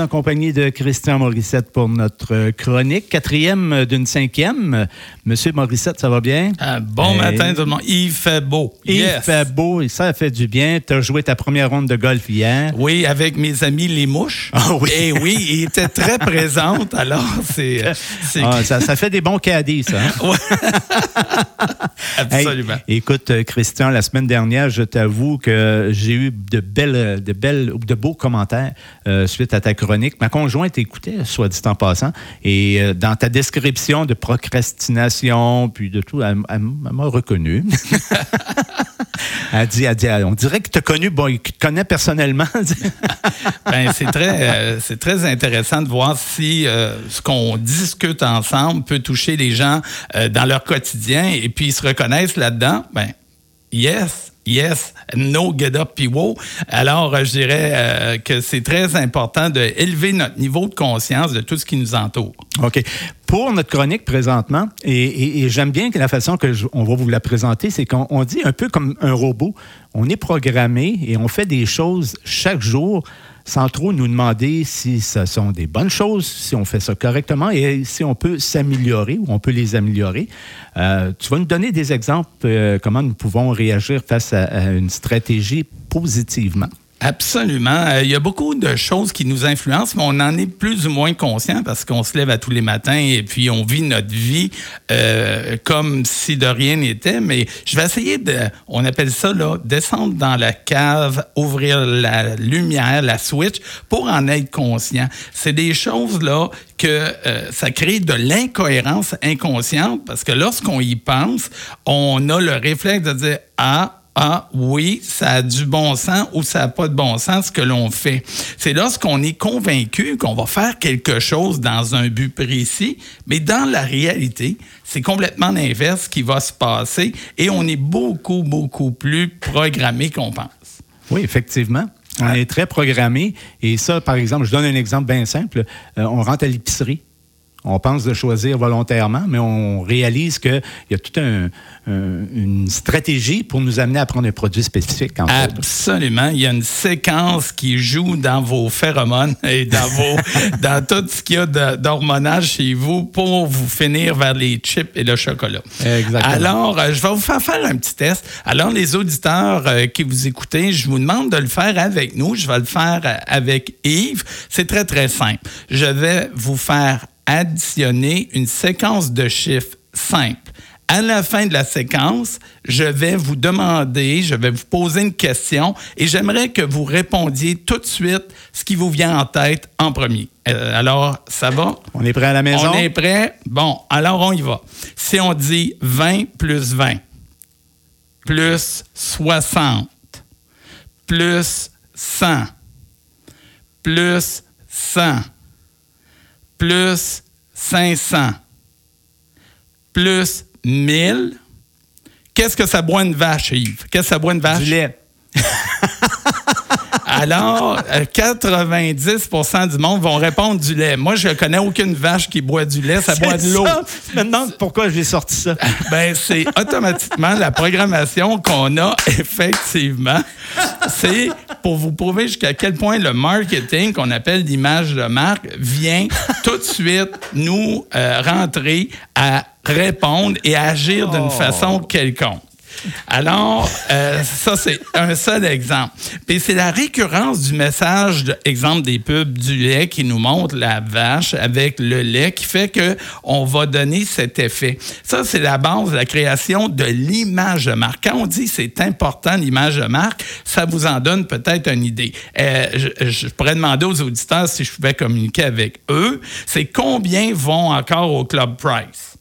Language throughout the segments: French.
En compagnie de Christian Morissette pour notre chronique, quatrième d'une cinquième. Monsieur Morissette, ça va bien? Un bon Hey. matin tout le monde. Il fait beau. Il Yes. fait beau et ça fait du bien. Tu as joué ta première ronde de golf hier. Oui, avec mes amis les mouches. Ah oui. Et oui, ils étaient très présentes. Alors, c'est. euh, c'est- Ah, ça, ça fait des bons caddies, ça. hein? Hey, Absolument. écoute, Christian, la semaine dernière, je t'avoue que j'ai eu de belles, de belles, de beaux commentaires euh, suite à ta chronique. Ma conjointe écoutait, soit dit en passant, et euh, dans ta description de procrastination, puis de tout, elle, elle m'a reconnu. on dirait que tu connu, bon, te connaît personnellement. Ben, c'est très, euh, très intéressant de voir si euh, ce qu'on discute ensemble peut toucher les gens euh, dans leur quotidien et puis ils se reconnaissent là-dedans. Ben, yes. Yes, no get up wow. Alors, euh, je dirais euh, que c'est très important d'élever notre niveau de conscience de tout ce qui nous entoure. OK. Pour notre chronique présentement, et, j'aime bien que la façon que on va vous la présenter, c'est qu'on on dit un peu comme un robot. On est programmé et on fait des choses chaque jour sans trop nous demander si ce sont des bonnes choses, si on fait ça correctement et si on peut s'améliorer ou on peut les améliorer. Euh, tu vas nous donner des exemples euh, comment nous pouvons réagir face à, à une stratégie positivement. Absolument. Euh, Il y a beaucoup de choses qui nous influencent, mais on en est plus ou moins conscient parce qu'on se lève à tous les matins et puis on vit notre vie euh, comme si de rien n'était. Mais je vais essayer de, on appelle ça là, descendre dans la cave, ouvrir la lumière, la switch pour en être conscient. C'est des choses là que euh, ça crée de l'incohérence inconsciente parce que lorsqu'on y pense, on a le réflexe de dire ah ah oui, ça a du bon sens ou ça n'a pas de bon sens ce que l'on fait. C'est lorsqu'on est convaincu qu'on va faire quelque chose dans un but précis, mais dans la réalité, c'est complètement l'inverse qui va se passer et on est beaucoup, beaucoup plus programmé qu'on pense. Oui, effectivement. On est très programmé. Et ça, par exemple, je donne un exemple bien simple. Euh, on rentre à l'épicerie. On pense de choisir volontairement, mais on réalise qu'il y a toute un- un- une stratégie pour nous amener à prendre un produit spécifique. En fait. Absolument. Il y a une séquence qui joue dans vos phéromones et dans, vos, dans tout ce qu'il y a d'hormonage chez vous pour vous finir vers les chips et le chocolat. Exactement. Alors, euh, je vais vous faire faire un petit test. Alors, les auditeurs euh, qui vous écoutez, je vous demande de le faire avec nous. Je vais le faire euh, avec Yves. C'est très, très simple. Je vais vous faire additionner une séquence de chiffres simples. À la fin de la séquence, je vais vous demander, je vais vous poser une question et j'aimerais que vous répondiez tout de suite ce qui vous vient en tête en premier. Euh, alors, ça va? On est prêt à la maison? On est prêt? Bon, alors on y va. Si on dit 20 plus 20, plus 60, plus 100, plus 100, plus 500, plus 1000, qu'est-ce que ça boit une vache, Yves? Qu'est-ce que ça boit une vache? Du lait. Alors, euh, 90 du monde vont répondre du lait. Moi, je connais aucune vache qui boit du lait, ça boit de l'eau. demande pourquoi j'ai sorti ça. Ben, c'est automatiquement la programmation qu'on a effectivement. C'est pour vous prouver jusqu'à quel point le marketing, qu'on appelle l'image de marque, vient tout de suite nous euh, rentrer à répondre et à agir d'une façon quelconque. Alors, euh, ça, c'est un seul exemple. Puis c'est la récurrence du message, de, exemple des pubs du lait qui nous montre la vache avec le lait qui fait que on va donner cet effet. Ça, c'est la base de la création de l'image de marque. Quand on dit c'est important l'image de marque, ça vous en donne peut-être une idée. Euh, je, je pourrais demander aux auditeurs si je pouvais communiquer avec eux, c'est combien vont encore au Club Price?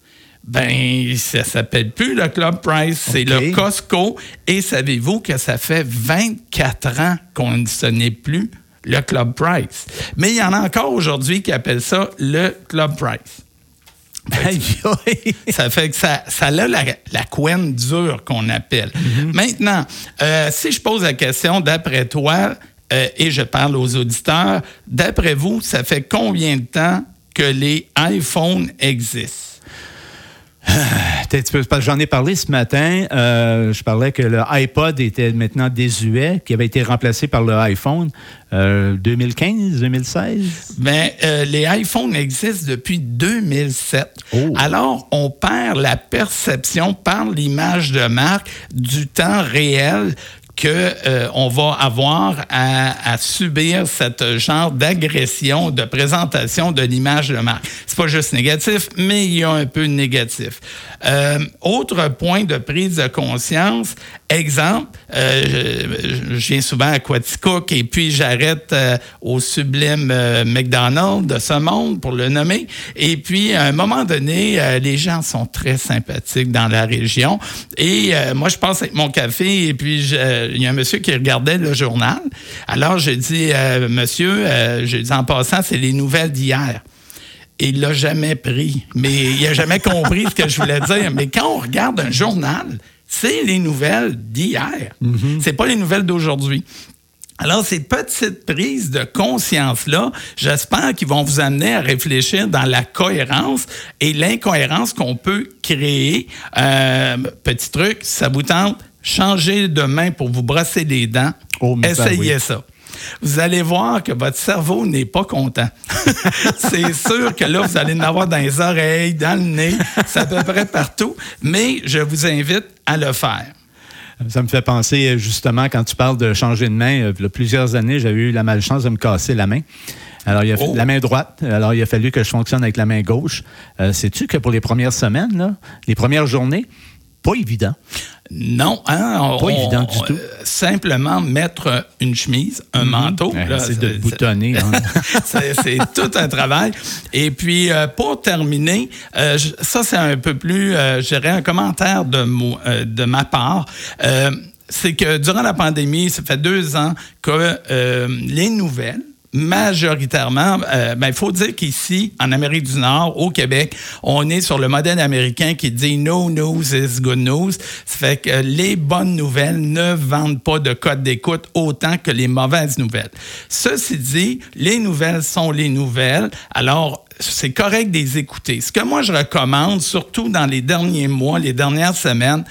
Ben, ça s'appelle plus le Club Price, c'est le Costco. Et savez-vous que ça fait 24 ans qu'on ce n'est plus le Club Price? Mais il y en a encore aujourd'hui qui appellent ça le Club Price. Ça fait que ça, ça a la, la couenne dure qu'on appelle. Maintenant, euh, si je pose la question d'après toi, euh, et je parle aux auditeurs, d'après vous, ça fait combien de temps que les iPhones existent? J'en ai parlé ce matin. Euh, je parlais que le iPod était maintenant désuet, qui avait été remplacé par le iPhone. 2015, 2016? Ben, euh, les iPhones existent depuis 2007. Alors, on perd la perception par l'image de marque du temps réel qu'on euh, va avoir à, subir cette genre d'agression, de présentation de l'image de marque. C'est pas juste négatif, mais il y a un peu de négatif. Euh, autre point de prise de conscience, exemple, euh, je, viens souvent à Quaticook et puis j'arrête au sublime McDonald's de ce monde, pour le nommer. Et puis, à un moment donné, les gens sont très sympathiques dans la région. Et moi, je passe avec mon café et puis je il y a un monsieur qui regardait le journal. Alors, j'ai dit, euh, monsieur, euh, j'ai dit en passant, c'est les nouvelles d'hier. Et il l'a jamais pris. Mais il n'a jamais compris ce que je voulais dire. Mais quand on regarde un journal, c'est les nouvelles d'hier. Mm-hmm. C'est pas les nouvelles d'aujourd'hui. Alors, ces petites prises de conscience-là, j'espère qu'ils vont vous amener à réfléchir dans la cohérence et l'incohérence qu'on peut créer. Euh, petit truc, ça vous tente, changez de main pour vous brosser les dents. Oh, Essayez ça. Vous allez voir que votre cerveau n'est pas content. c'est sûr que là, vous allez en avoir dans les oreilles, dans le nez, c'est à peu près partout, mais je vous invite à le faire. Ça me fait penser justement quand tu parles de changer de main. Euh, il y a plusieurs années, j'avais eu la malchance de me casser la main. Alors, il a oh. la main droite. Alors, il a fallu que je fonctionne avec la main gauche. Euh, sais-tu que pour les premières semaines, les premières journées, pas évident. Non, hein, pas évident du tout. simplement mettre une chemise, un mhm. manteau. c'est de boutonner. Hein. c'est tout un travail. Et puis, euh, pour terminer, euh, ça, c'est un peu plus, euh, je dirais, un commentaire de, de ma part c'est que durant la pandémie, ça fait deux ans que les nouvelles, majoritairement, euh, ben, il faut dire qu'ici, en Amérique du Nord, au Québec, on est sur le modèle américain qui dit no news is good news. Ça fait que les bonnes nouvelles ne vendent pas de code d'écoute autant que les mauvaises nouvelles. Ceci dit, les nouvelles sont les nouvelles. Alors, c'est correct de les écouter. Ce que moi je recommande, surtout dans les derniers mois, les dernières semaines,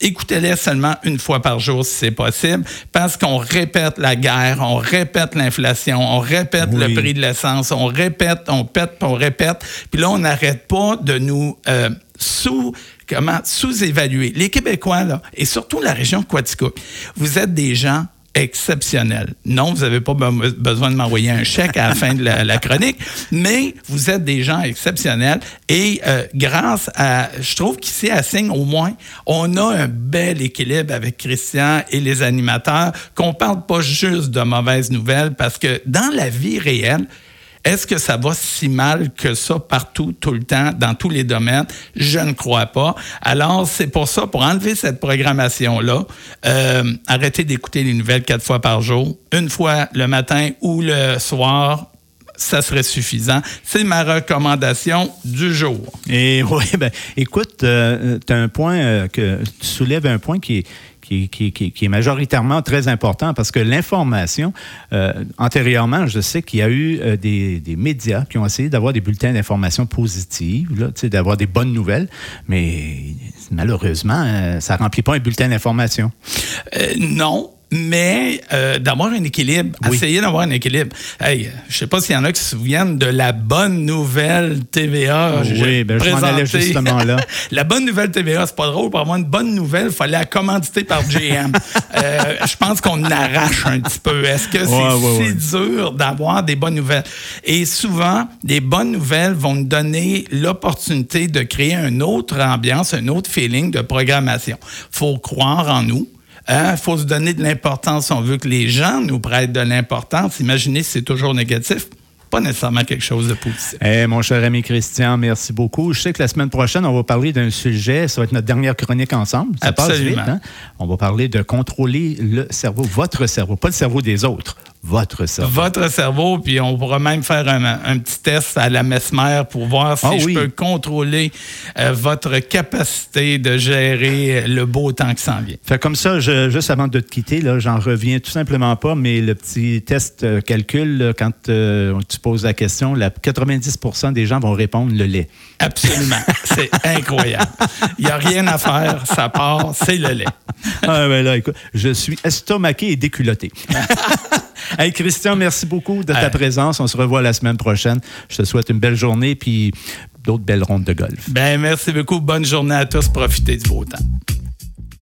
écoutez-les seulement une fois par jour si c'est possible, parce qu'on répète la guerre, on répète l'inflation, on répète le prix de l'essence, on répète, on pète, on répète, puis là, on n'arrête pas de nous euh, sous comment sous-évaluer. Les Québécois, là, et surtout la région de Quaticook, vous êtes des gens exceptionnel. Non, vous n'avez pas besoin de m'envoyer un chèque à la fin de la, chronique, mais vous êtes des gens exceptionnels et euh, grâce à, je trouve qu'ici à Signe, au moins, on a un bel équilibre avec Christian et les animateurs, qu'on parle pas juste de mauvaises nouvelles parce que dans la vie réelle, est-ce que ça va si mal que ça partout, tout le temps, dans tous les domaines? Je ne crois pas. Alors, c'est pour ça, pour enlever cette programmation-là, euh, arrêtez d'écouter les nouvelles quatre fois par jour, une fois le matin ou le soir, ça serait suffisant. C'est ma recommandation du jour. Et oui, ben, écoute, euh, as un point euh, que tu soulèves un point qui est qui, est majoritairement très important parce que l'information, euh, antérieurement, je sais qu'il y a eu euh, des, médias qui ont essayé d'avoir des bulletins d'information positives, d'avoir des bonnes nouvelles, mais malheureusement, euh, ça ne remplit pas un bulletin d'information. non, mais euh, d'avoir un équilibre, essayer d'avoir un équilibre. Hey, je sais pas s'il y en a qui se souviennent de la bonne nouvelle TVA. Oui, ben, je m'en allais justement là. la bonne nouvelle TVA, c'est pas drôle. Pour avoir une bonne nouvelle, il fallait la commanditer par GM. euh, je pense qu'on arrache un petit peu. Est-ce que c'est si dur d'avoir des bonnes nouvelles? Et souvent, les bonnes nouvelles vont nous donner l'opportunité de créer une autre ambiance, un autre feeling de programmation. faut croire en nous il hein? faut se donner de l'importance. On veut que les gens nous prêtent de l'importance. Imaginez si c'est toujours négatif pas nécessairement quelque chose de positif. Eh, mon cher ami Christian, merci beaucoup. Je sais que la semaine prochaine, on va parler d'un sujet, ça va être notre dernière chronique ensemble. Ça Absolument. Passe vite, hein? On va parler de contrôler le cerveau, votre cerveau, pas le cerveau des autres, votre cerveau. Votre cerveau, puis on pourra même faire un, un petit test à la mesmer pour voir si Ah je oui. peux contrôler euh, votre capacité de gérer le beau temps qui s'en vient. Fait comme ça, je- juste avant de te quitter, là, j'en reviens tout simplement pas, mais le petit test euh, calcul, là, quand euh, tu poses la question, la 90% des gens vont répondre le lait. Absolument. c'est incroyable. Il n'y a rien à faire, ça part, c'est le lait. Ah, ben là, écoute, je suis estomaqué et déculotté. hey, Christian, merci beaucoup de ta présence. On se revoit la semaine prochaine. Je te souhaite une belle journée puis d'autres belles rondes de golf. Ben, merci beaucoup. Bonne journée à tous. Profitez du beau temps.